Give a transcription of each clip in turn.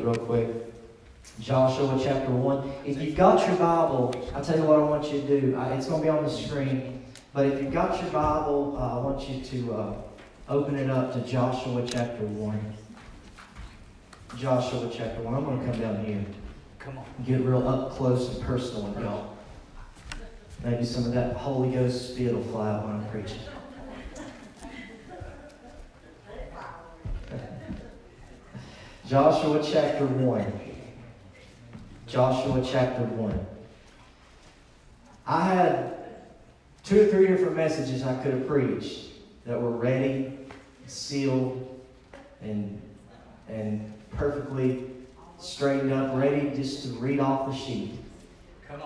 real quick. Joshua chapter 1. If you've got your Bible, I'll tell you what I want you to do. It's going to be on the screen. But if you've got your Bible, uh, I want you to uh, open it up to Joshua chapter 1. Joshua chapter 1. I'm going to come down here. Come on. Get real up close and personal with y'all. Maybe some of that Holy Ghost spit will fly out when I'm preaching. Joshua chapter 1. Joshua chapter 1. I had two or three different messages I could have preached that were ready, sealed, and, and perfectly straightened up, ready just to read off the sheet.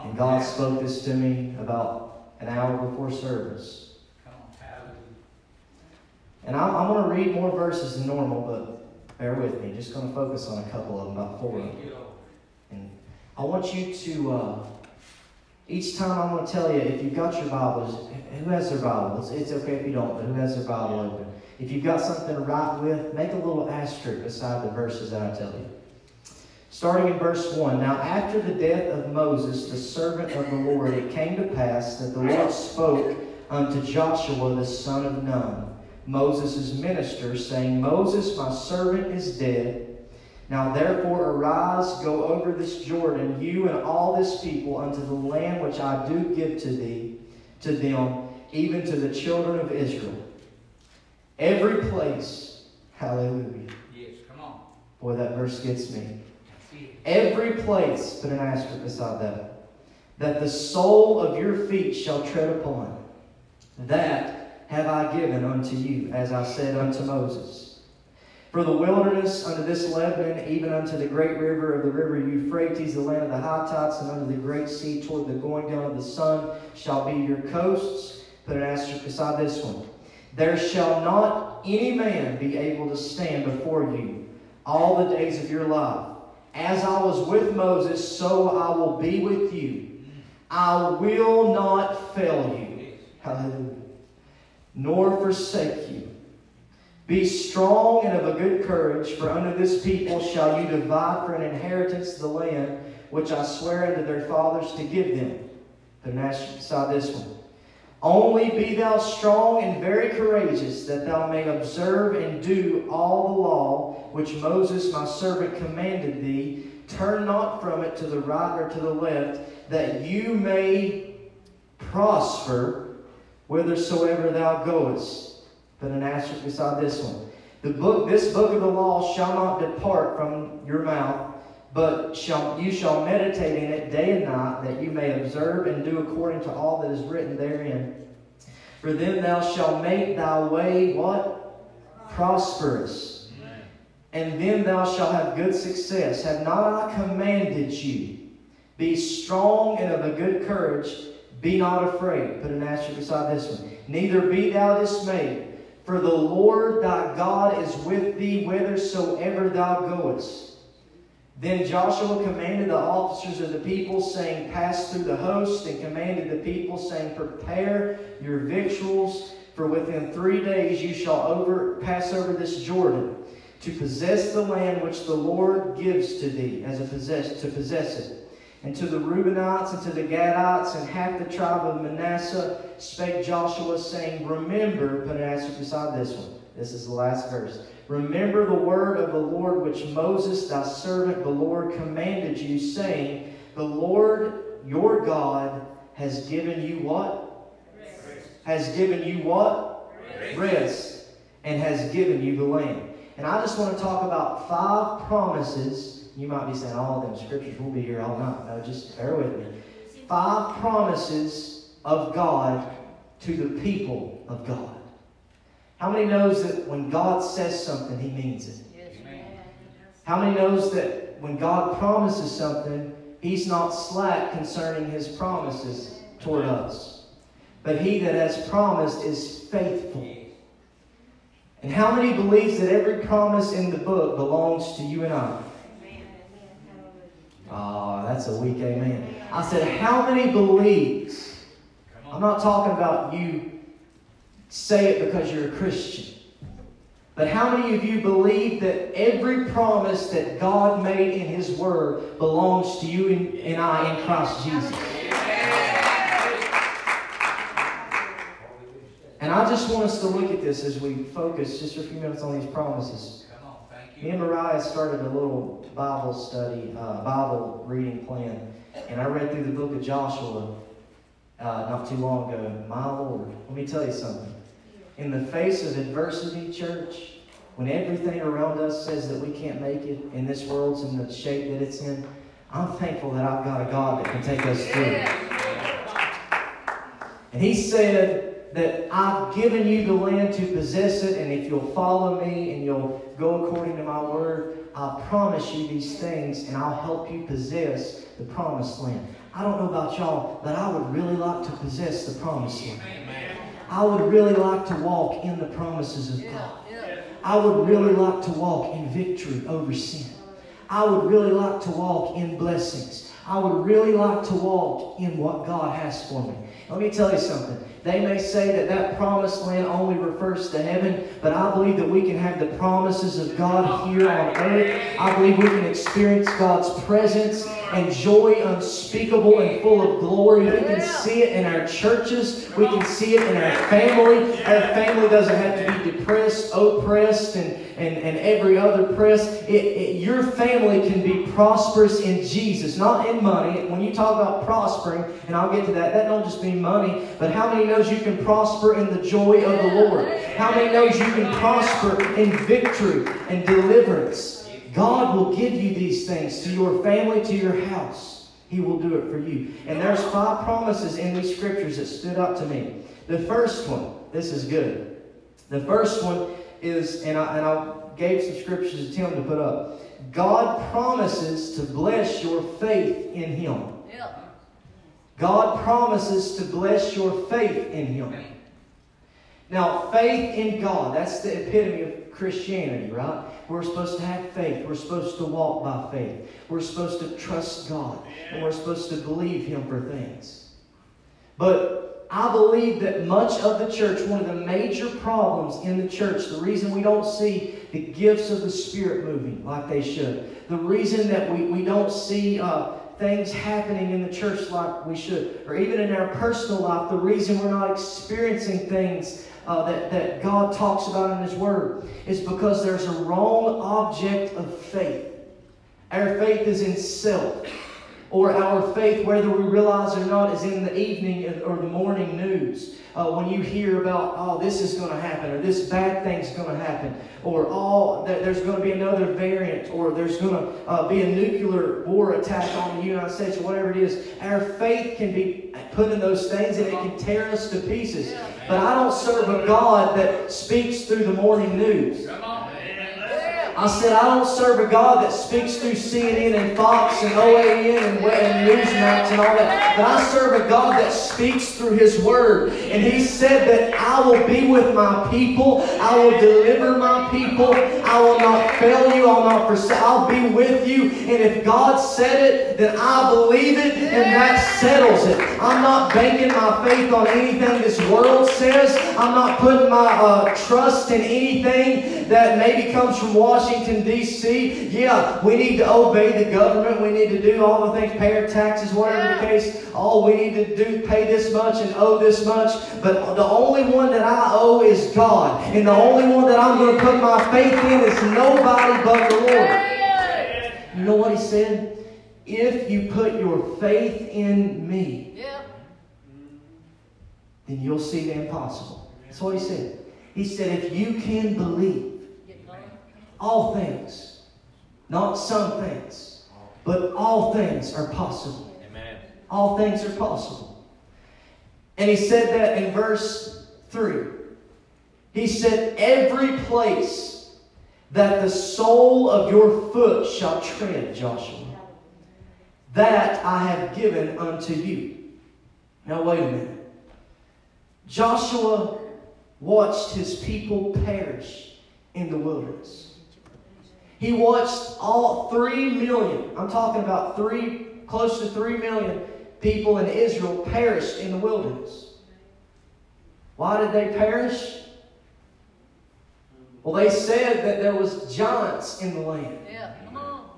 And God spoke this to me about an hour before service. And I'm, I'm going to read more verses than normal, but bear with me. Just going to focus on a couple of them, about four of them. And I want you to, uh, each time I'm going to tell you, if you've got your Bibles, who has their Bible? It's, it's okay if you don't, but who has their Bible open? If you've got something to write with, make a little asterisk beside the verses that I tell you. Starting in verse 1 Now, after the death of Moses, the servant of the Lord, it came to pass that the Lord spoke unto Joshua the son of Nun, Moses' minister, saying, Moses, my servant, is dead. Now therefore arise, go over this Jordan, you and all this people, unto the land which I do give to thee, to them, even to the children of Israel. Every place, hallelujah. Yes, come on. Boy, that verse gets me. Every place, put an asterisk beside that, that the sole of your feet shall tread upon, that have I given unto you, as I said unto Moses. For the wilderness unto this Lebanon, even unto the great river of the river Euphrates, the land of the Hittites, and unto the great sea toward the going down of the sun, shall be your coasts. Put an asterisk beside this one. There shall not any man be able to stand before you all the days of your life. As I was with Moses, so I will be with you. I will not fail you. Hallelujah. Nor forsake you. Be strong and of a good courage, for unto this people shall you divide for an inheritance the land which I swear unto their fathers to give them. An asterisk beside this one. Only be thou strong and very courageous, that thou may observe and do all the law which Moses my servant commanded thee. Turn not from it to the right or to the left, that you may prosper whithersoever thou goest. Put an asterisk beside this one. The book, this book of the law shall not depart from your mouth, but shall, you shall meditate in it day and night, that you may observe and do according to all that is written therein. For then thou shalt make thy way what? Prosperous. And then thou shalt have good success. Have not I commanded you? Be strong and of a good courage. Be not afraid. Put an asterisk beside this one. Neither be thou dismayed. For the Lord thy God is with thee whithersoever thou goest. Then Joshua commanded the officers of the people, saying, Pass through the host, and commanded the people, saying, Prepare your victuals, for within three days you shall over, pass over this Jordan, to possess the land which the Lord gives to thee as a possess, to possess it. And to the Reubenites and to the Gadites and half the tribe of Manasseh spake Joshua, saying, Remember, put an asterisk beside this one. This is the last verse. Remember the word of the Lord which Moses, thy servant, the Lord, commanded you, saying, The Lord your God has given you what? Rest. Has given you what? Rest. Rest. And has given you the land. And I just want to talk about five promises. You might be saying, all of them scriptures will be here all night. No, just bear with me. Five promises of God to the people of God. How many knows that when God says something, he means it? How many knows that when God promises something, he's not slack concerning his promises toward us? But he that has promised is faithful. And how many believes that every promise in the book belongs to you and I? Oh, that's a weak amen. I said, how many believes? I'm not talking about you say it because you're a Christian. But how many of you believe that every promise that God made in His Word belongs to you and, and I in Christ Jesus? And I just want us to look at this as we focus just for a few minutes on these promises. Come on, thank Me and Mariah started a little Bible study, uh, Bible reading plan, and I read through the book of Joshua uh, not too long ago. My Lord, let me tell you something. In the face of adversity, church, when everything around us says that we can't make it, and this world's in the shape that it's in, I'm thankful that I've got a God that can take us through. And He said, that I've given you the land to possess it, and if you'll follow me and you'll go according to my word, I'll promise you these things and I'll help you possess the promised land. I don't know about y'all, but I would really like to possess the promised land. I would really like to walk in the promises of God. I would really like to walk in victory over sin. I would really like to walk in blessings. I would really like to walk in what God has for me. Let me tell you something. They may say that that promised land only refers to heaven, but I believe that we can have the promises of God here on earth. I believe we can experience God's presence and joy unspeakable and full of glory. We can see it in our churches. We can see it in our family. Our family doesn't have to be depressed, oppressed, and, and, and every other press. It, it, your family can be prosperous in Jesus, not in money. When you talk about prospering, and I'll get to that, that don't just mean money, but how many knows you can prosper in the joy of the Lord? How many knows you can prosper in victory and deliverance? God will give you these things to your family, to your house. He will do it for you. And there's five promises in these scriptures that stood out to me. The first one, this is good. The first one is, and I, and I gave some scriptures to Tim to put up. God promises to bless your faith in Him. God promises to bless your faith in Him. Now, faith in God, that's the epitome of Christianity, right? We're supposed to have faith. We're supposed to walk by faith. We're supposed to trust God. And we're supposed to believe Him for things. But I believe that much of the church, one of the major problems in the church, the reason we don't see the gifts of the Spirit moving like they should, the reason that we, we don't see uh, things happening in the church like we should, or even in our personal life, the reason we're not experiencing things uh, that, that God talks about in His Word is because there's a wrong object of faith. Our faith is in self. Or our faith, whether we realize or not, is in the evening or the morning news. Uh, when you hear about, oh, this is going to happen, or this bad thing's going to happen, or oh, there's going to be another variant, or there's going to uh, be a nuclear war attack on the United States, or whatever it is, our faith can be put in those things and it can tear us to pieces. But I don't serve a God that speaks through the morning news. I said, I don't serve a God that speaks through CNN and Fox and OAN and, Newsmax and all that. But I serve a God that speaks through His Word. And He said that I will be with my people. I will deliver my people. I will not fail you. I'll not forsake. I'll be with you. And if God said it, then I believe it, and that settles it. I'm not banking my faith on anything this world says. I'm not putting my uh, trust in anything that maybe comes from Washington. Washington, D.C. Yeah, we need to obey the government. We need to do all the things, pay our taxes, whatever the case. All we need to do, pay this much and owe this much. But the only one that I owe is God. And the only one that I'm going to put my faith in is nobody but the Lord. You know what he said? If you put your faith in me, then you'll see the impossible. That's what he said. He said, if you can believe, all things, not some things, but all things are possible. Amen. All things are possible. And he said that in verse 3. He said, Every place that the sole of your foot shall tread, Joshua, that I have given unto you. Now, wait a minute. Joshua watched his people perish in the wilderness. He watched all three million, I'm talking about three, close to three million people in Israel perished in the wilderness. Why did they perish? Well, they said that there was giants in the land. Yeah, come on.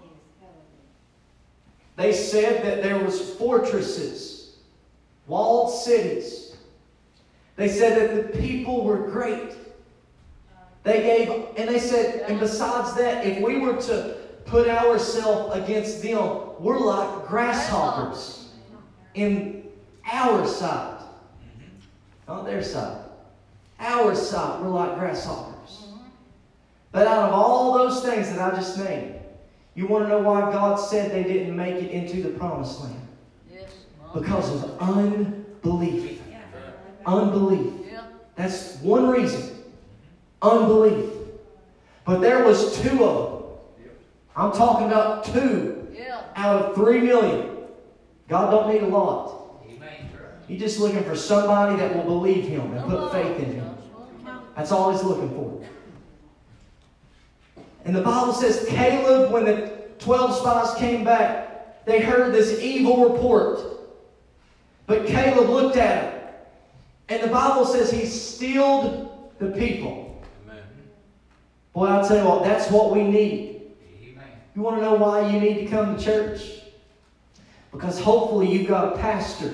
They said that there was fortresses, walled cities. They said that the people were great. They gave, and they said, and besides that, if we were to put ourselves against them, we're like grasshoppers in our side, mm-hmm. not their side. Our side, we're like grasshoppers. But out of all those things that I just named, you want to know why God said they didn't make it into the promised land? Because of unbelief. Unbelief. That's one reason. Unbelief. But there was two of them. I'm talking about two Yeah. out of three million. God don't need a lot. Amen. He's just looking for somebody that will believe Him and put faith in Him. That's all He's looking for. And the Bible says Caleb, when the 12 spies came back, they heard this evil report. But Caleb looked at him. And the Bible says he stilled the people. Amen. Boy, I'll tell you what, that's what we need. Amen. You want to know why you need to come to church? Because hopefully you've got a pastor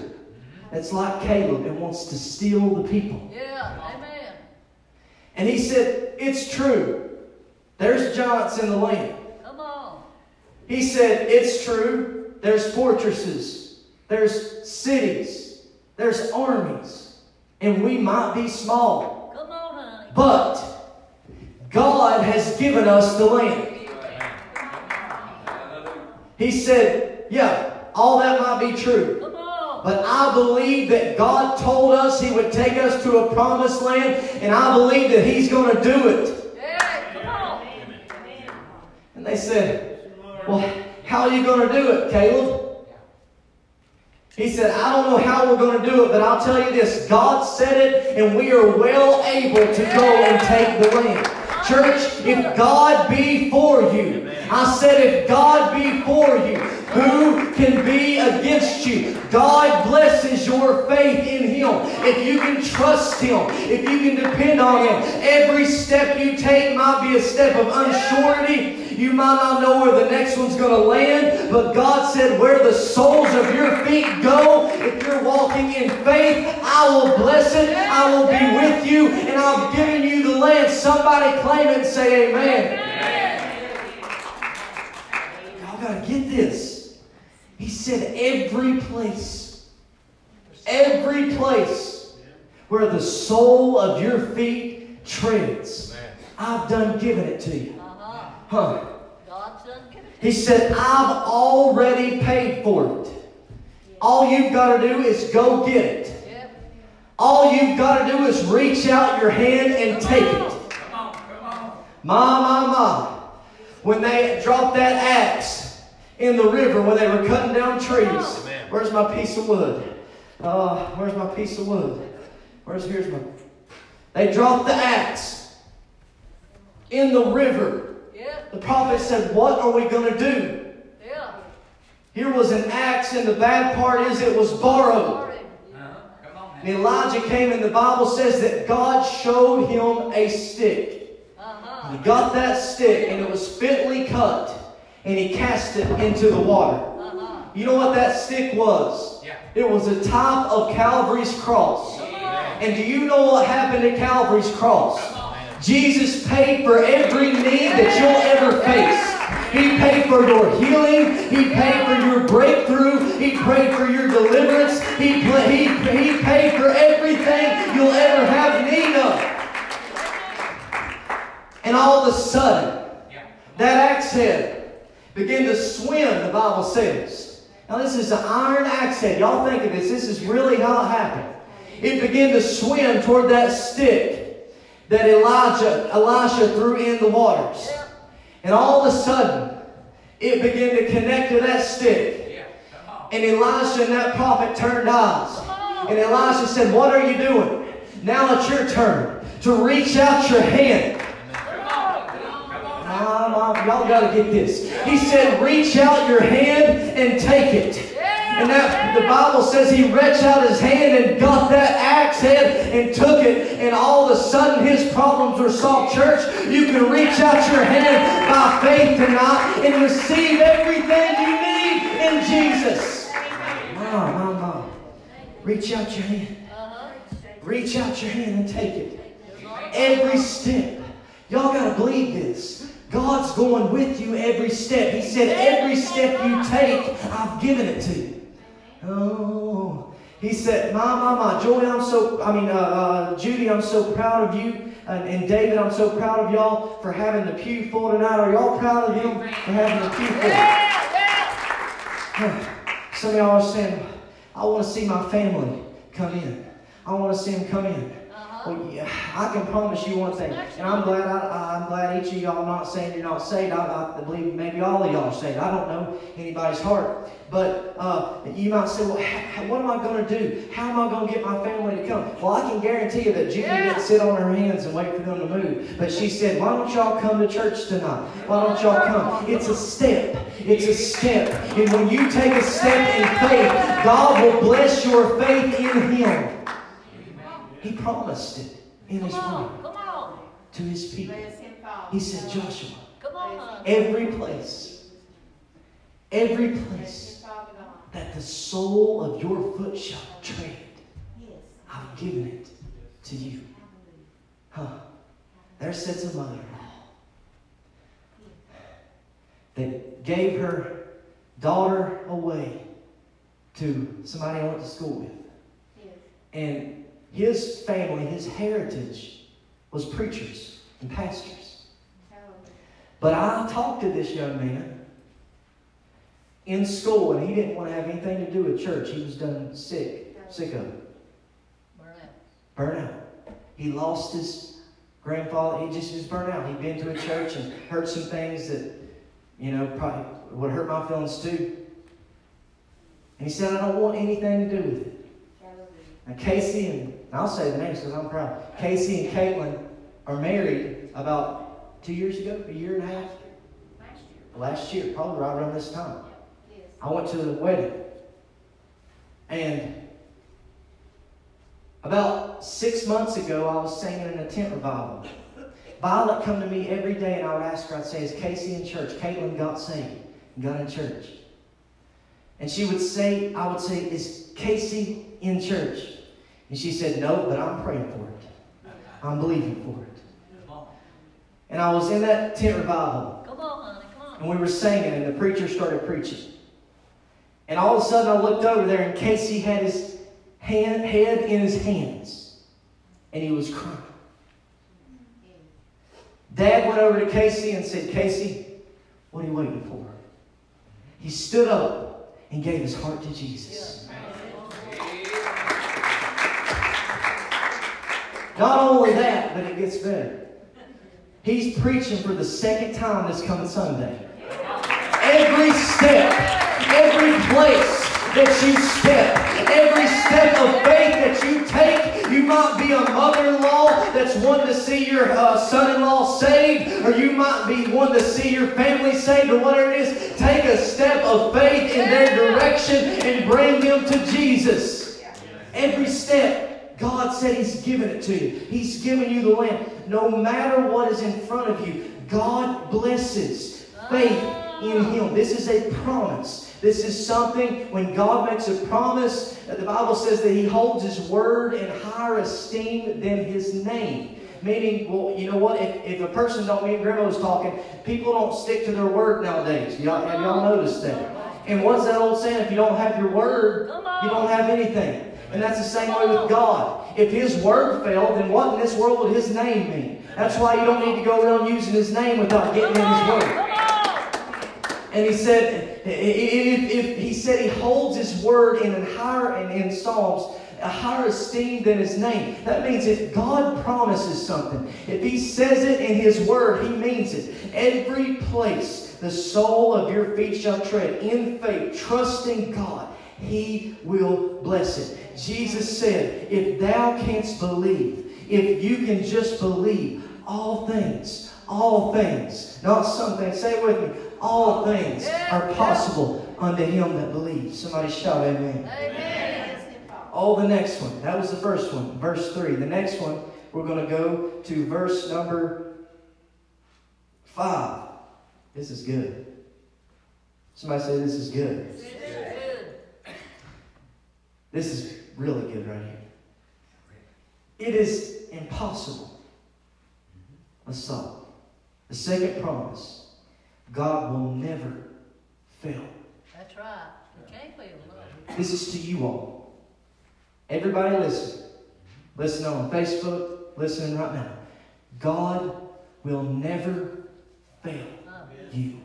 that's like Caleb and wants to steal the people. Yeah. Amen. And he said, It's true. There's giants in the land. Come on. He said, It's true. There's fortresses, there's cities, there's armies, and we might be small. Come on, honey. But God has given us the land. He said, Yeah, all that might be true. But I believe that God told us He would take us to a promised land, and I believe that He's going to do it. And they said, Well, how are you going to do it, Caleb? He said, I don't know how we're going to do it, but I'll tell you this God said it, and we are well able to go and take the land. Church, if God be for you, I said, if God be for you, who can be against you? God blesses your faith in Him. If you can trust Him, if you can depend on Him, every step you take might be a step of unsurety. You might not know where the next one's going to land, but God said, where the soles of your feet go, if you're walking in faith, I will bless it. I will be with you, and I've given you the land. Somebody claim it and say, Amen. Y'all got to get this. He said, every place, every place where the sole of your feet treads, I've done given it to you. Uh-huh. Huh. God's done given it. He said, I've already paid for it. All you've got to do is go get it. All you've got to do is reach out your hand and take it. Come on, come. My, my, my. When they dropped that axe in the river when they were cutting down trees. Amen. Where's my piece of wood? Uh, where's my piece of wood? Where's here's my They dropped the axe in the river. Yep. The prophet said, What are we gonna do? Yeah. Here was an axe, and the bad part is it was borrowed. Glory. Uh-huh. Come on. And Elijah came, and the Bible says that God showed him a stick. Uh-huh. He got that stick and it was fitly cut and he cast it into the water. Uh-huh. You know what that stick was? Yeah. It was the top of Calvary's cross. And do you know what happened at Calvary's cross? Jesus paid for every need that you'll ever face. He paid for your healing. He paid for your breakthrough. He paid for your deliverance. He, he, he paid for everything you'll ever have need of. And all of a sudden, that axe head began to swim, the Bible says. Now, this is an iron axe head. Y'all think of this. This is really how it happened. It began to swim toward that stick that Elijah, Elisha threw in the waters. And all of a sudden, it began to connect to that stick. And Elisha and that prophet turned eyes. And Elisha said, What are you doing? Now it's your turn to reach out your hand. Come on. Come on. Y'all got to get this. He said, reach out your hand and take it. And that the Bible says he reached out his hand and got that axe head and took it, and all of a sudden his problems were solved. Church, you can reach out your hand by faith tonight and receive everything you need in Jesus. Mom, mom, mom. Reach out your hand. Uh-huh. Reach out your hand and take it. Every step. Y'all got to believe this. God's going with you every step. He said, Every step you take, I've given it to you. Oh. He said, My, my, my, Joy, I'm so, I mean, uh, uh, Judy, I'm so proud of you. And, and David, I'm so proud of y'all for having the pew full tonight. Are y'all proud of him for having the pew full? Some of y'all are saying, I want to see my family come in. I want to see them come in. Well, yeah, I can promise you one thing, and I'm glad I, I'm glad each of y'all are not saying you're not saved. I, I believe maybe all of y'all are saved. I don't know anybody's heart, but uh, you might say, well, what am I going to do? How am I going to get my family to come? Well, I can guarantee you that Judy Yeah. didn't sit on her hands and wait for them to move, but she said, why don't y'all come to church tonight? Why don't y'all come? It's a step. It's a step, and when you take a step in faith, God will bless your faith in Him. He promised it in His Come Word on. Come on. to His people. Bless him, Father. He said, Joshua, Come on. every place, every place him, Father God. that the sole of your foot shall tread, Yes. I've given it to you. Huh. There sits a mother that gave her daughter away to somebody I went to school with. And his family, his heritage, was preachers and pastors. But I talked to this young man in school, and he didn't want to have anything to do with church. He was done sick, sick of it, Burn out. burnout. He lost his grandfather. He just was burnt out. He'd been to a church and heard some things that, you know, probably would hurt my feelings too. And he said, I don't want anything to do with it. Now, Casey and I'll say the names because I'm proud. Casey and Caitlin are married about two years ago, a year and a half, Last year. last year, probably right around this time. Yes. I went to the wedding, and about six months ago, I was singing in a tent revival. Violet come to me every day, and I would ask her. I'd say, "Is Casey in church?" Caitlin got and got in church, and she would say, "I would say, is Casey in church?" And she said, "No, but I'm praying for it. I'm believing for it." And I was in that tent revival, Come on, honey. Come on. and we were singing, and the preacher started preaching. And all of a sudden, I looked over there, and Casey had his hand, head in his hands, and he was crying. Dad went over to Casey and said, Casey, what are you waiting for? He stood up and gave his heart to Jesus. Not only that, but it gets better. He's preaching for the second time this coming Sunday. Every step, every place that you step, every step of faith that you take, you might be a mother-in-law that's wanting to see your uh, son-in-law saved, or you might be wanting to see your family saved, or whatever it is. Take a step of faith in their direction and bring them to Jesus. Every step, God said He's given it to you. He's given you the land. No matter what is in front of you, God blesses faith in Him. This is a promise. This is something when God makes a promise, the Bible says that He holds His word in higher esteem than His name. Meaning, well, you know what? If, if a person don't, me and Grandma was talking, people don't stick to their word nowadays. Y'all, have y'all noticed that? And what's that old saying? If you don't have your word, you don't have anything. And that's the same way with God. If His word failed, then what in this world would His name mean? That's why you don't need to go around using His name without getting in His word. And he said, if, if he said he holds his word in higher in, in Psalms, a higher esteem than his name. That means if God promises something, if he says it in his word, he means it. Every place the sole of your feet shall tread in faith, trusting God, he will bless it. Jesus said, if thou canst believe, if you can just believe, all things, all things, not some things, say it with me, All things are possible unto him that believes. Somebody shout amen. Amen. Oh, the next one. That was the first one, verse 3. The next one, we're going to go to verse number 5. This is good. Somebody say this is good. This is good. This is really good right here. It is impossible. Let's stop. The second promise God will never fail. That's right. Feel. This is to you all. Everybody listen. Listen on Facebook, listening right now. God will never fail you.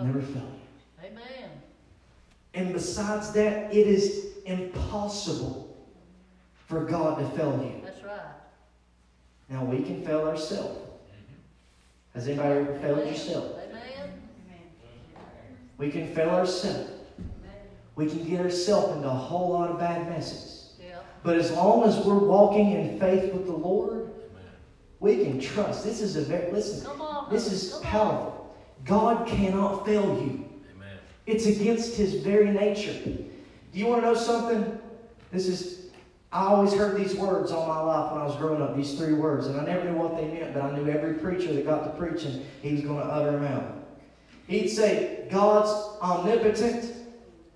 Never fail you. Amen. And besides that, it is impossible for God to fail you. That's right. Now we can fail ourselves. Mm-hmm. Has anybody ever failed Amen. yourself? Amen. We can fail ourselves. We can get ourselves into a whole lot of bad messes. Yeah. But as long as we're walking in faith with the Lord, we can trust. This is a very listen. Come on. This is Come powerful. God cannot fail you. Amen. It's against His very nature. Do you want to know something? This is. I always heard these words all my life when I was growing up. These three words, and I never knew what they meant, but I knew every preacher that got to preaching, he was going to utter them out. He'd say, "God's omnipotent,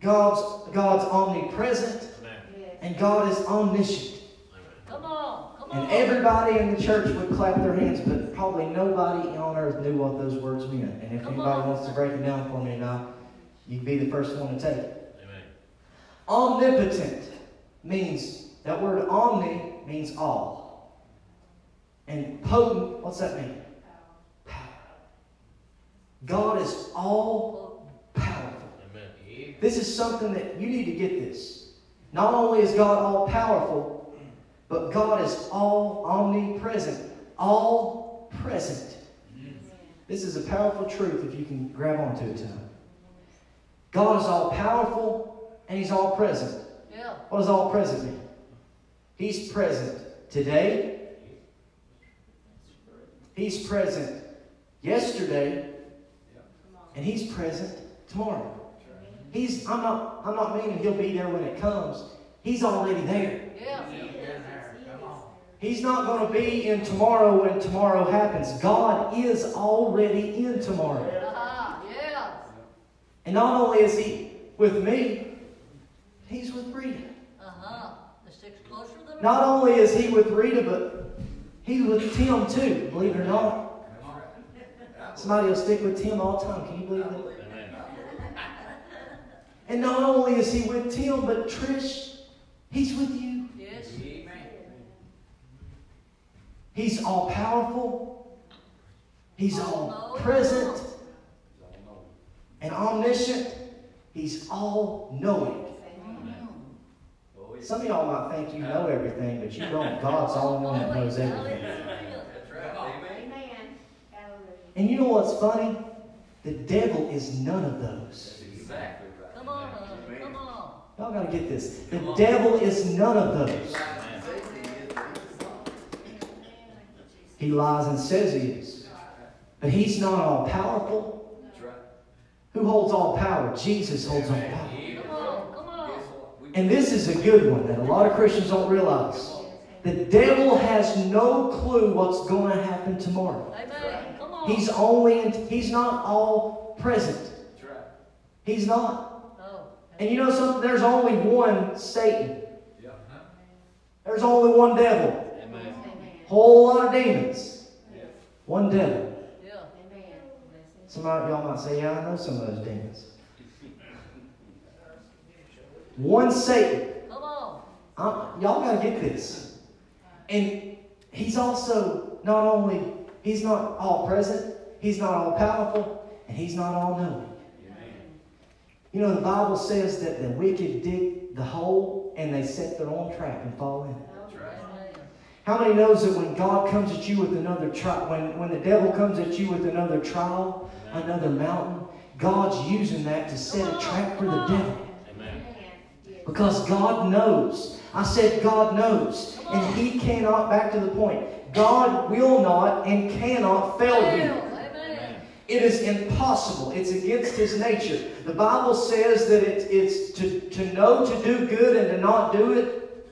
God's God's omnipresent, Amen. and God is omniscient." Come on. Come on. And everybody in the church would clap their hands, but probably nobody on earth knew what those words meant. And if Come anybody on. wants to break it down for me tonight, you'd be the first one to take it. Omnipotent means, that word omni means all. And potent, what's that mean? Power. God is all powerful. Amen. This is something that you need to get this. Not only is God all powerful, but God is all omnipresent, all present. This is a powerful truth if you can grab onto it tonight. God is all powerful and He's all present. Yeah. What does all present mean? He's present today. He's present yesterday. And he's present tomorrow. He's I'm not I'm not meaning he'll be there when it comes. He's already there. Yeah. Been there. Come on. He's not going to be in tomorrow when tomorrow happens. God is already in tomorrow. Uh-huh. Yeah. And not only is he with me, he's with Rita. Uh-huh. The sticks closer than Not only is he with Rita, but he's with Tim too, believe it or not. Somebody will stick with Tim all the time. Can you believe that? And not only is he with Tim, but Trish, he's with you. Yes. Amen. He's all powerful. He's all present and omniscient. He's all knowing. Some of y'all might think you know everything, but you don't. God's the only one that knows everything. That's right. Amen. And you know what's funny? The devil is none of those. Exactly right. Come on, honey. Come on. Y'all gotta get this. The devil is none of those. He lies and says he is. But he's not all powerful. Who holds all power? Jesus holds all power. Come on. Come on. Guess what? We- And this is a good one that a lot of Christians don't realize. The devil has no clue what's going to happen tomorrow. Amen. Come on. He's only in, he's not all present. He's not. Oh. And you know something? There's only one Satan. There's only one devil. Amen. Whole lot of demons. One devil. Yeah. Some of y'all might say, yeah, I know some of those demons. One Satan. Come on. Uh, y'all got to get this. And he's also not only, he's not all present, he's not all powerful, and he's not all knowing. You know, the Bible says that the wicked dig the hole and they set their own trap and fall in it. That's right. Amen. How many knows that when God comes at you with another trial, when, when the devil comes at you with another trial, another mountain, God's using that to set a trap for the devil. Because God knows. I said God knows. And He cannot, back to the point, God will not and cannot fail you. Amen. It is impossible. It's against his nature. The Bible says that it, it's to, to know to do good and to not do it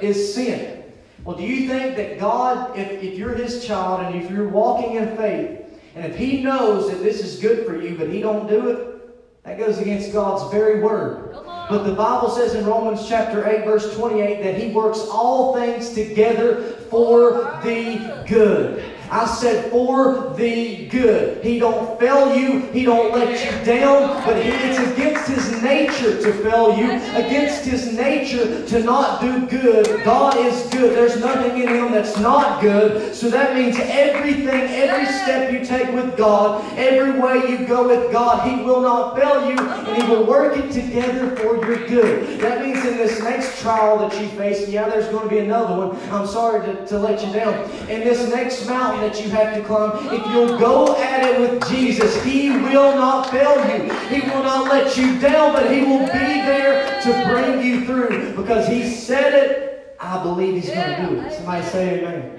is sin. Well, do you think that God, if, if you're his child and if you're walking in faith, and if he knows that this is good for you, but he don't do it, that goes against God's very word. But the Bible says in Romans chapter 8, verse 28, that he works all things together for the good. I said for the good. He don't fail you. He don't let you down. But he, it's against his nature to fail you. Against his nature to not do good. God is good. There's nothing in him that's not good. So that means everything, every step you take with God, every way you go with God, he will not fail you. And he will work it together for your good. That means in this next trial that you face, yeah, there's going to be another one. I'm sorry to, to let you down. In this next mountain that you have to climb, if you'll go at it with Jesus, He will not fail you. He will not let you down, but He will be there to bring you through because He said it. I believe He's going to do it. Somebody say amen.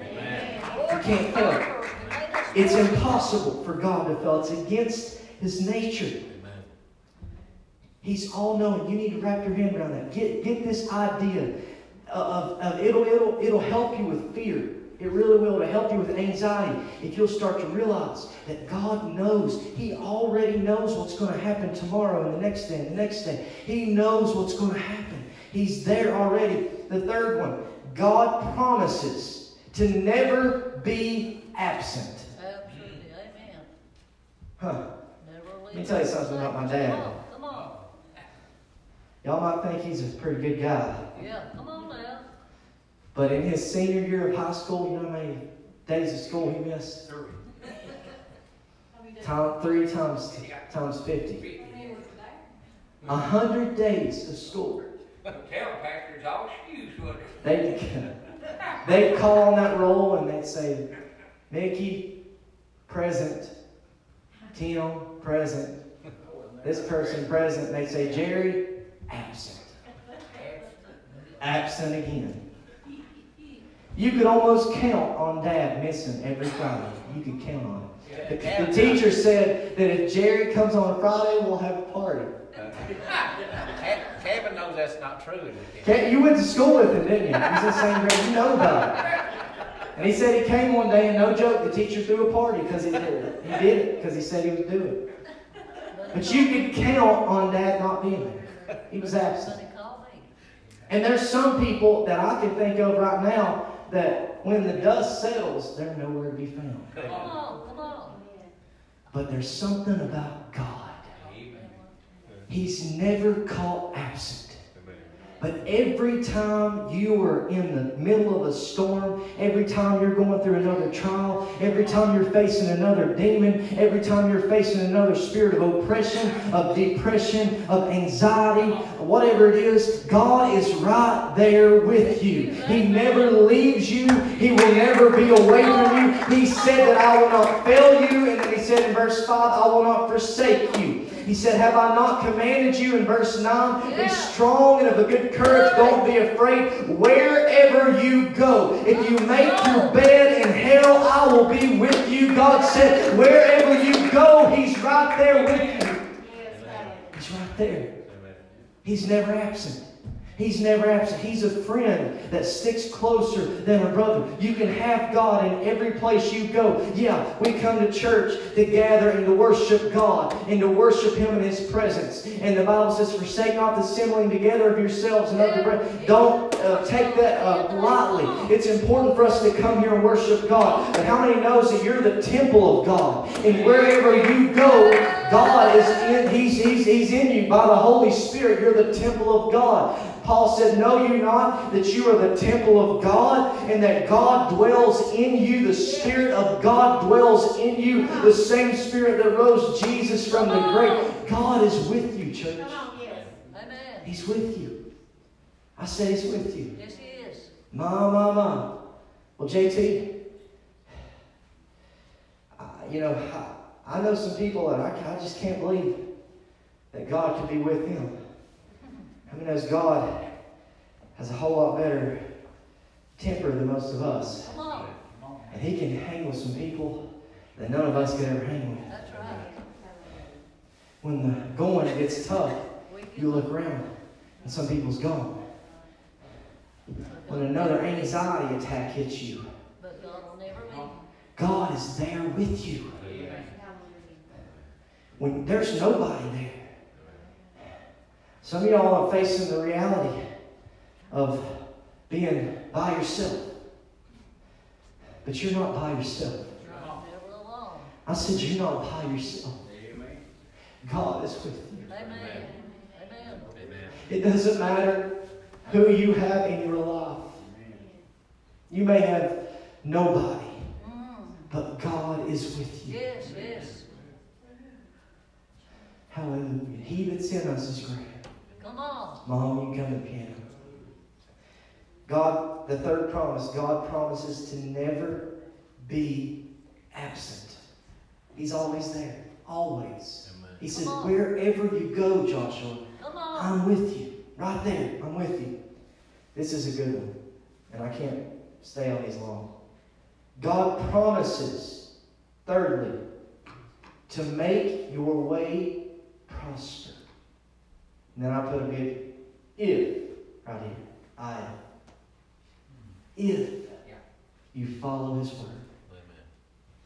You can't fail. It's impossible for God to fail. It's against His nature. He's all knowing. You need to wrap your hand around that. Get, get this idea of, of it'll, it'll, it'll help you with fear. It really will. It'll help you with anxiety if you'll start to realize that God knows. He already knows what's going to happen tomorrow and the next day and the next day. He knows what's going to happen. He's there already. The third one God promises to never be absent. Absolutely, amen. Huh. Never Let me tell you something about my dad. Come on, come on. Y'all might think he's a pretty good guy. Yeah, come on. But in his senior year of high school, you know how many days of school he missed? Three. Time, three times times fifty. A hundred days of school. Tell pastors all shoes, would They they'd call on that roll and they'd say, Mickey, present. Tim, present. This person present. They'd say, Jerry, absent. Absent again. You could almost count on Dad missing every Friday. You could count on it. The, the teacher said that if Jerry comes on Friday, we'll have a party. Kevin knows that's not true. is it? Ke- You went to school with him, didn't you? He's in the same grade. You know about it. And he said he came one day, and no joke, the teacher threw a party because he did it. He did it because he said he would do it. But you could count on Dad not being there. He was absent. Sonny called me. And there's some people that I can think of right now that when the dust settles, they're nowhere to be found. Come on, come on. But there's something about God. He's never caught absent. But every time you are in the middle of a storm, every time you're going through another trial, every time you're facing another demon, every time you're facing another spirit of oppression, of depression, of anxiety, whatever it is, God is right there with you. He never leaves you. He will never be away from you. He said that I will not fail you. And then he said in verse 5, I will not forsake you. He said, Have I not commanded you in verse 9? Be strong and of a good courage. Don't be afraid. Wherever you go, if you make your bed in hell, I will be with you. God said, Wherever you go, He's right there with you. He's right there. He's never absent. He's never absent. He's a friend that sticks closer than a brother. You can have God in every place you go. Yeah, we come to church to gather and to worship God and to worship Him in His presence. And the Bible says, Forsake not the assembling together of yourselves and the bread. Don't uh, take that uh, lightly. It's important for us to come here and worship God. But how many knows that you're the temple of God? And wherever you go, God is in, he's, he's, he's in you by the Holy Spirit. You're the temple of God. Paul said, Know you not that you are the temple of God and that God dwells in you? The Spirit of God dwells in you. The same Spirit that rose Jesus from the grave. God is with you, church. He's with you. I said He's with you. Yes, he is. Ma, ma, ma. Well, JT, uh, you know, I, I know some people that I, I just can't believe that God could be with them. How many knows God has a whole lot better temper than most of us? And He can hang with some people that none of us could ever hang with. That's right. When the going gets tough, you look around and some people's gone. When another anxiety attack hits you, But God will never leave. God is there with you. When there's nobody there. Some of y'all are facing the reality of being by yourself. But you're not by yourself. I said, You're not by yourself. God is with you. Amen. Amen. Amen. It doesn't matter who you have in your life. You may have nobody, but God is with you. Yes, yes. Hallelujah. He that's in us is greater. Come on. Mom, you can come to the piano. God, the third promise, God promises to never be absent. He's always there. Always. Amen. He says, wherever you go, Joshua, I'm with you. Right there. I'm with you. This is a good one. And I can't stay on these long. God promises, thirdly, to make your way prosper. And then I put a big if right here. I If you follow his word.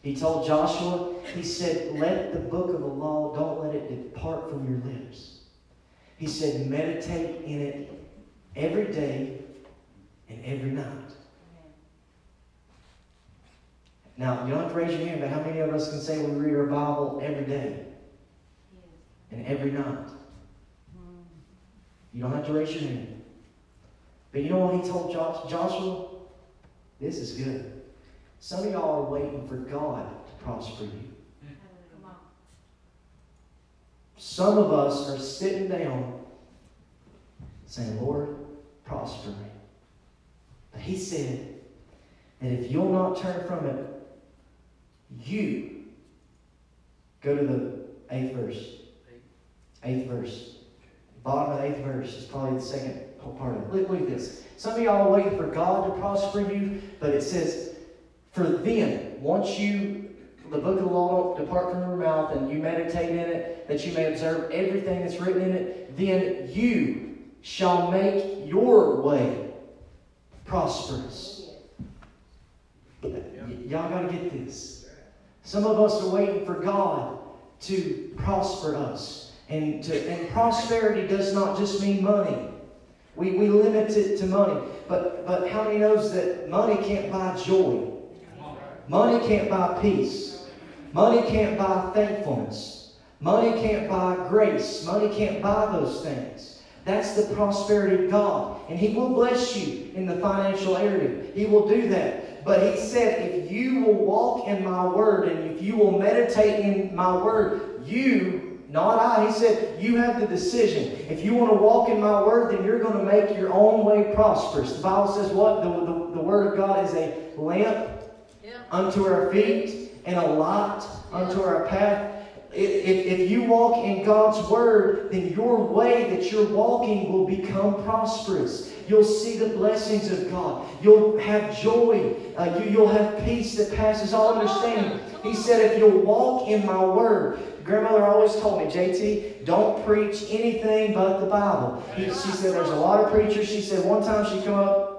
He told Joshua, he said, let the book of the law, don't let it depart from your lips. He said, meditate in it every day and every night. Now, you don't have to raise your hand, but how many of us can say we read our Bible every day and every night? You don't have to raise your hand. But you know what he told Josh- Joshua? This is good. Some of y'all are waiting for God to prosper you. Some of us are sitting down saying, Lord, prosper me. But he said that if you'll not turn from it, you go to the eighth verse. Eighth verse. Bottom of the eighth verse is probably the second part of it. Look, look at this. Some of y'all are waiting for God to prosper you, but it says, For then, once you, the book of the law don't depart from your mouth, and you meditate in it, that you may observe everything that's written in it, then you shall make your way prosperous. Y'all got to get this. Some of us are waiting for God to prosper us. And, to, and prosperity does not just mean money. We, we limit it to money. But, but how many knows that money can't buy joy? Money can't buy peace. Money can't buy thankfulness. Money can't buy grace. Money can't buy those things. That's the prosperity of God. And He will bless you in the financial area. He will do that. But He said, if you will walk in my word and if you will meditate in my word, you, not I, He said, you have the decision. If you want to walk in my word, then you're going to make your own way prosperous. The Bible says what? The, the, the word of God is a lamp Yeah. unto our feet and a light unto our path. If, if you walk in God's word, then your way that you're walking will become prosperous. You'll see the blessings of God. You'll have joy. Uh, you, you'll have peace that passes all understanding. He said, if you'll walk in my word, grandmother always told me, JT, don't preach anything but the Bible. He, she said, there's a lot of preachers. She said, one time she come up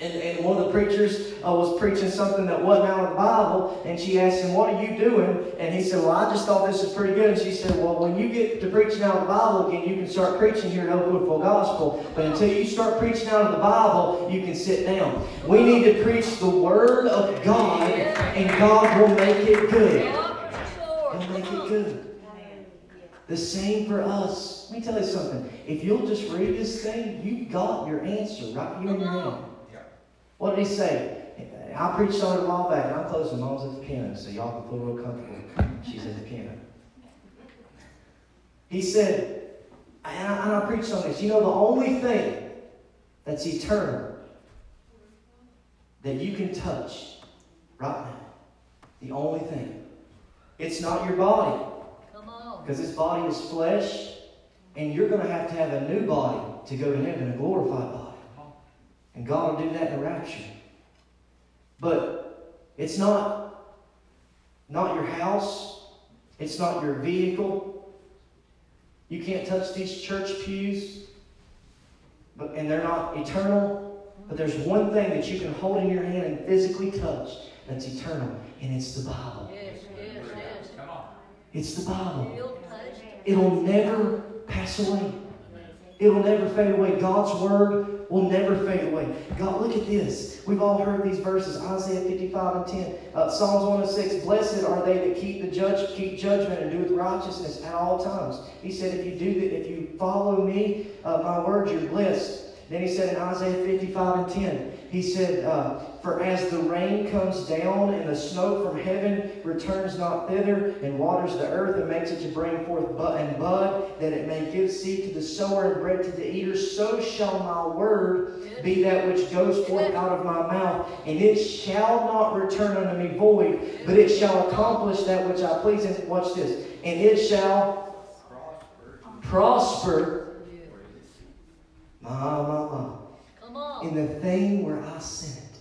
and, and one of the preachers uh, was preaching something that wasn't out of the Bible, and she asked him, What are you doing? And he said, Well, I just thought this was pretty good. And she said, Well, when you get to preaching out of the Bible again, you can start preaching here at Oakwood Full Gospel. But until you start preaching out of the Bible, you can sit down. We need to preach the Word of God, and God will make it good. He'll make it good. The same for us. Let me tell you something. If you'll just read this thing, you've got your answer right here in your hand. What did he say? I preached on it a while back, and I'm closing. Mom's at the piano, so y'all can feel real comfortable. She's at the piano. He said, and I, and I preached on this. You know, the only thing that's eternal that you can touch right now, the only thing, it's not your body, because this body is flesh, and you're going to have to have a new body to go to heaven, a glorified body. And God will do that in the rapture. But it's not not your house, it's not your vehicle. You can't touch these church pews, but, and they're not eternal. But there's one thing that you can hold in your hand and physically touch that's eternal, and it's the Bible. Yes, yes, yes. Come on. It's the Bible. It'll never pass away. It'll never fade away. God's word will never fade away. God, look at this. We've all heard these verses. Isaiah 55 and 10. Uh, Psalms 106. Blessed are they that keep the judge, keep judgment and do with righteousness at all times. He said, if you do that, if you follow me, uh, my words, you're blessed. Then he said in Isaiah 55 and 10, he said, uh, For as the rain comes down and the snow from heaven returns not thither, and waters the earth and makes it to bring forth bud and bud, that it may give seed to the sower and bread to the eater, so shall my word be that which goes forth out of my mouth. And it shall not return unto me void, but it shall accomplish that which I please. And watch this. And it shall prosper. My, my, my on. In the thing where I sent it.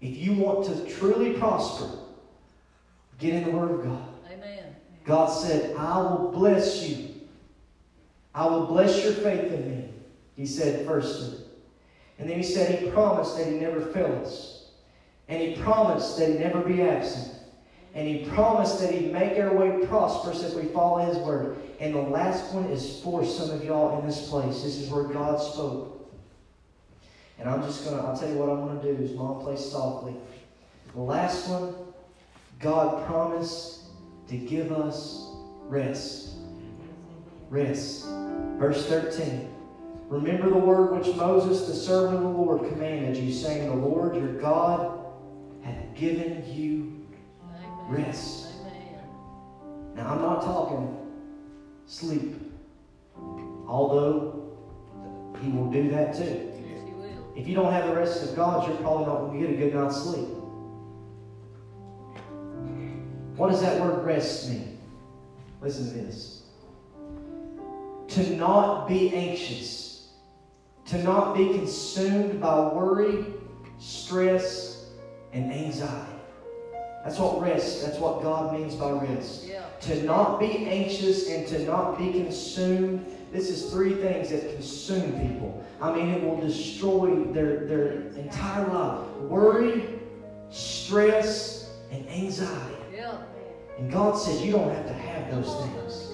If you want to truly prosper, get in the Word of God. Amen. God said, I will bless you. I will bless your faith in me. He said firstly. And then he said he promised that he never fail us. And he promised that He'd never be absent. And he promised that he'd make our way prosperous if we follow his word. And the last one is for some of y'all in this place. This is where God spoke. And I'm just going to, I'll tell you what I'm going to do is mom play softly. The last one, God promised to give us rest. Rest. Verse 13. Remember the word which Moses, the servant of the Lord, commanded you, saying, The Lord your God hath given you rest. Amen. Now, I'm not talking sleep, although He will do that too. Yes, he will. If you don't have the rest of God, you're probably not going to get a good night's sleep. What does that word rest mean? Listen to this. To not be anxious, to not be consumed by worry, stress, and anxiety. That's what rest, that's what God means by rest. Yeah. To not be anxious and to not be consumed. This is three things that consume people. I mean, it will destroy their, their entire life. Worry, stress, and anxiety. And God says you don't have to have those things.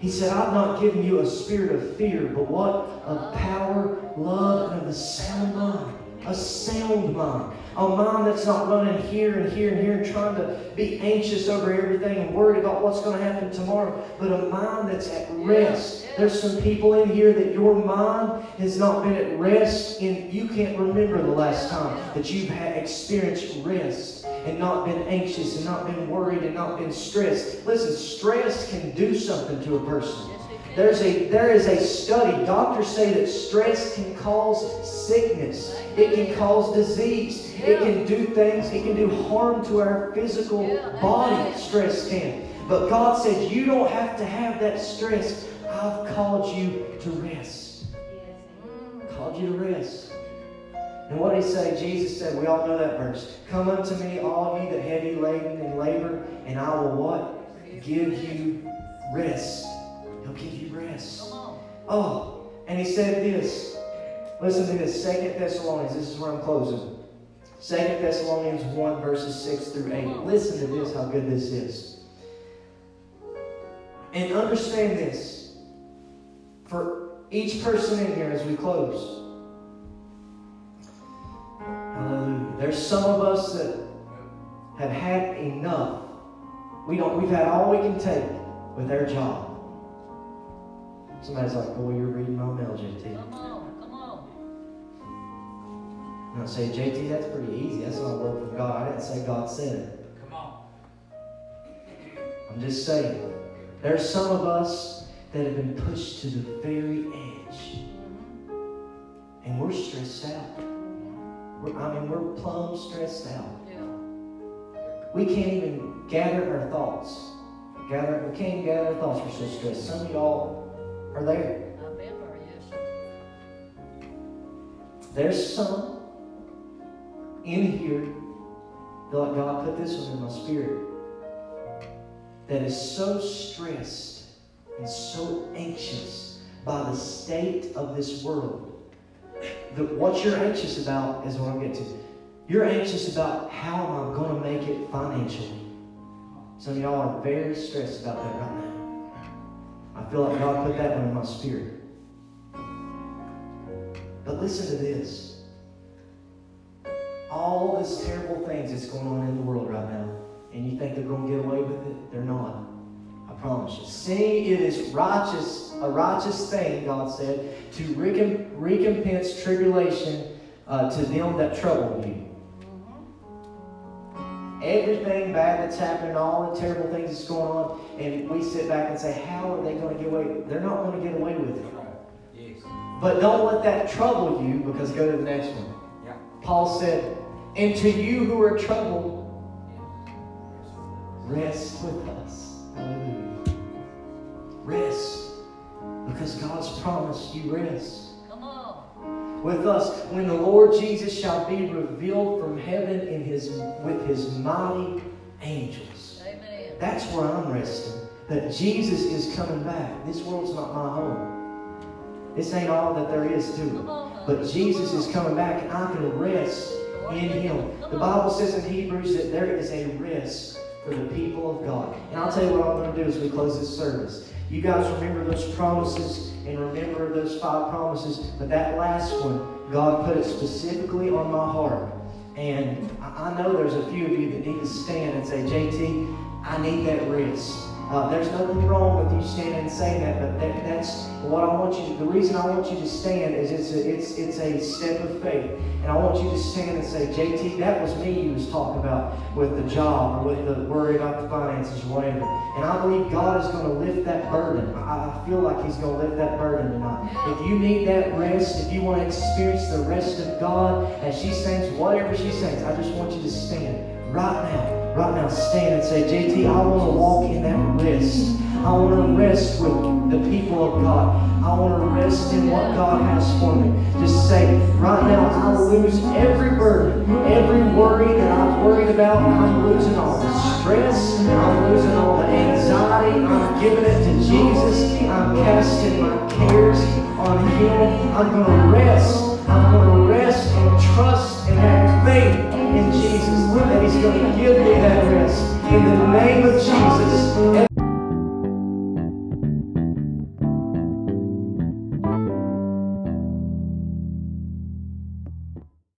He said, I've not given you a spirit of fear, but what? Of power, love, and of a sound mind. A sound mind. A mind that's not running here and here and here and trying to be anxious over everything and worried about what's going to happen tomorrow, but a mind that's at rest. There's some people in here that your mind has not been at rest and you can't remember the last time that you've had experienced rest and not been anxious and not been worried and not been stressed. Listen, stress can do something to a person. There's a there is a study. Doctors say that stress can cause sickness. It can cause disease. It can do things. It can do harm to our physical body. Stress can. But God said you don't have to have that stress. I've called you to rest. Called you to rest. And what did he say? Jesus said, we all know that verse. Come unto me, all ye that heavy laden and labor, and I will what? Give you rest. He'll give you rest. Oh, and he said this. Listen to this. Second Thessalonians. This is where I'm closing. Second Thessalonians 1, verses 6 through 8. Listen to this, how good this is. And understand this. For each person in here as we close. Hallelujah. There's some of us that have had enough. We don't we've had all we can take with our job. Somebody's like, boy, you're reading my mail, JT. Come on. Come on. And I say, JT, that's pretty easy. That's not a word from God. I didn't say God said it. Come on. I'm just saying. There's some of us that have been pushed to the very edge. And we're stressed out. We're, I mean, we're plumb stressed out. Yeah. We can't even gather our thoughts. Gather, we can't even gather our thoughts. We're so stressed. Some of y'all are there. Yes. There's some in here like God put this one in my spirit. That is so stressed and so anxious by the state of this world that what you're anxious about is what I'm getting to. You're anxious about how am I going to make it financially. Some of y'all are very stressed about that right now. I feel like God put that one in my spirit. But listen to this. All this terrible things that's going on in the world right now, and you think they're going to get away with it? They're not. I promise you. Seeing it is righteous, a righteous thing, God said, to recomp- recompense tribulation uh, to them that trouble you. Everything bad that's happening, all the terrible things that's going on, and we sit back and say, How are they going to get away? They're not going to get away with it. Yes. But don't let that trouble you because go to the next one. Yeah. Paul said, And to you who are troubled, rest with us. Hallelujah. Rest. Because God's promised you rest. With us, when the Lord Jesus shall be revealed from heaven in his with his mighty angels. Amen. That's where I'm resting. That Jesus is coming back. This world's not my home. This ain't all that there is to it. But Jesus is coming back and I can rest in Him. The Bible says in Hebrews that there is a rest for the people of God. And I'll tell you what I'm going to do as we close this service. You guys remember those promises and remember those five promises, but that last one, God put it specifically on my heart. And I know there's a few of you that need to stand and say, JT, I need that rest. Uh, there's nothing wrong with you standing and saying that, but that, that's what I want you to. The reason I want you to stand is it's a, it's it's a step of faith, and I want you to stand and say, JT, that was me you was talking about with the job or with the worry about the finances or whatever. And I believe God is going to lift that burden. I, I feel like He's going to lift that burden tonight. If you need that rest, if you want to experience the rest of God as she sings whatever she sings, I just want you to stand right now. Right now, stand and say, JT, I want to walk in that rest. I want to rest with the people of God. I want to rest in what God has for me. Just say, right now, I lose every burden, every worry that I've worried about. I'm losing all the stress. I'm losing all the anxiety. I'm giving it to Jesus. I'm casting my cares on Him. I'm going to rest. I'm going to rest and trust and have faith He's going to give me that rest. In the name of Jesus.